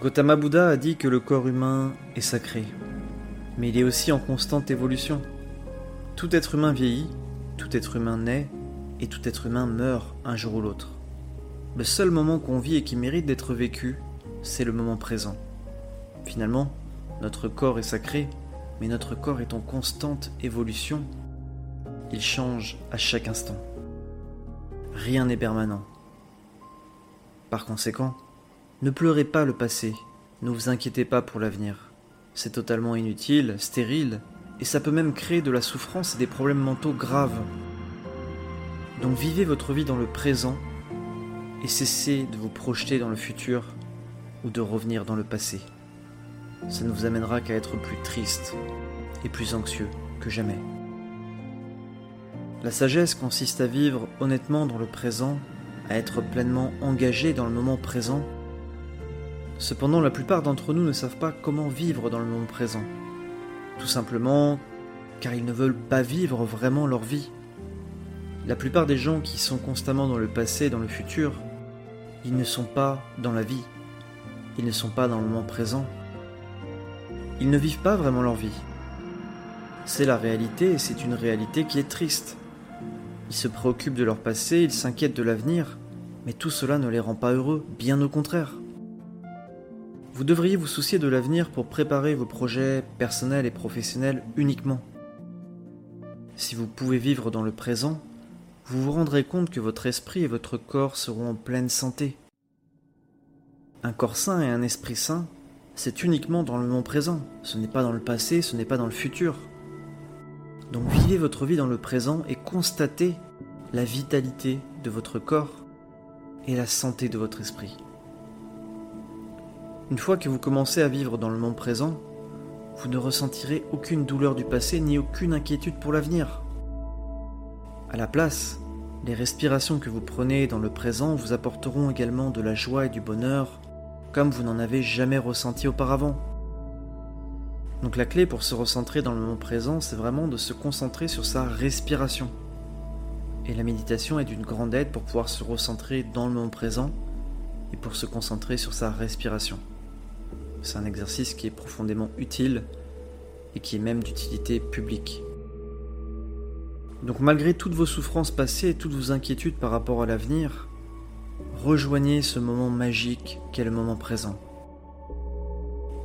Gautama Buddha a dit que le corps humain est sacré, mais il est aussi en constante évolution. Tout être humain vieillit, tout être humain naît, et tout être humain meurt un jour ou l'autre. Le seul moment qu'on vit et qui mérite d'être vécu, c'est le moment présent. Finalement, notre corps est sacré, mais notre corps est en constante évolution. Il change à chaque instant. Rien n'est permanent. Par conséquent, ne pleurez pas le passé, ne vous inquiétez pas pour l'avenir. C'est totalement inutile, stérile, et ça peut même créer de la souffrance et des problèmes mentaux graves. Donc vivez votre vie dans le présent et cessez de vous projeter dans le futur ou de revenir dans le passé. Ça ne vous amènera qu'à être plus triste et plus anxieux que jamais. La sagesse consiste à vivre honnêtement dans le présent, à être pleinement engagé dans le moment présent. Cependant, la plupart d'entre nous ne savent pas comment vivre dans le moment présent. Tout simplement car ils ne veulent pas vivre vraiment leur vie. La plupart des gens qui sont constamment dans le passé et dans le futur, ils ne sont pas dans la vie. Ils ne sont pas dans le moment présent. Ils ne vivent pas vraiment leur vie. C'est la réalité et c'est une réalité qui est triste. Ils se préoccupent de leur passé, ils s'inquiètent de l'avenir, mais tout cela ne les rend pas heureux, bien au contraire. Vous devriez vous soucier de l'avenir pour préparer vos projets personnels et professionnels uniquement. Si vous pouvez vivre dans le présent, vous vous rendrez compte que votre esprit et votre corps seront en pleine santé. Un corps sain et un esprit sain, c'est uniquement dans le moment présent, ce n'est pas dans le passé, ce n'est pas dans le futur. Donc vivez votre vie dans le présent et constatez la vitalité de votre corps et la santé de votre esprit. Une fois que vous commencez à vivre dans le moment présent, vous ne ressentirez aucune douleur du passé ni aucune inquiétude pour l'avenir. À la place, les respirations que vous prenez dans le présent vous apporteront également de la joie et du bonheur comme vous n'en avez jamais ressenti auparavant. Donc la clé pour se recentrer dans le moment présent, c'est vraiment de se concentrer sur sa respiration. Et la méditation est d'une grande aide pour pouvoir se recentrer dans le moment présent et pour se concentrer sur sa respiration. C'est un exercice qui est profondément utile et qui est même d'utilité publique. Donc malgré toutes vos souffrances passées et toutes vos inquiétudes par rapport à l'avenir, rejoignez ce moment magique qu'est le moment présent.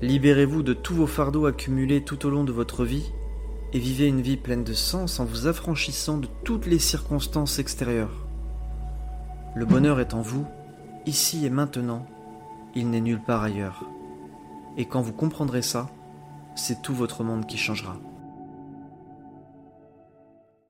Libérez-vous de tous vos fardeaux accumulés tout au long de votre vie et vivez une vie pleine de sens en vous affranchissant de toutes les circonstances extérieures. Le bonheur est en vous, ici et maintenant, il n'est nulle part ailleurs. Et quand vous comprendrez ça, c'est tout votre monde qui changera.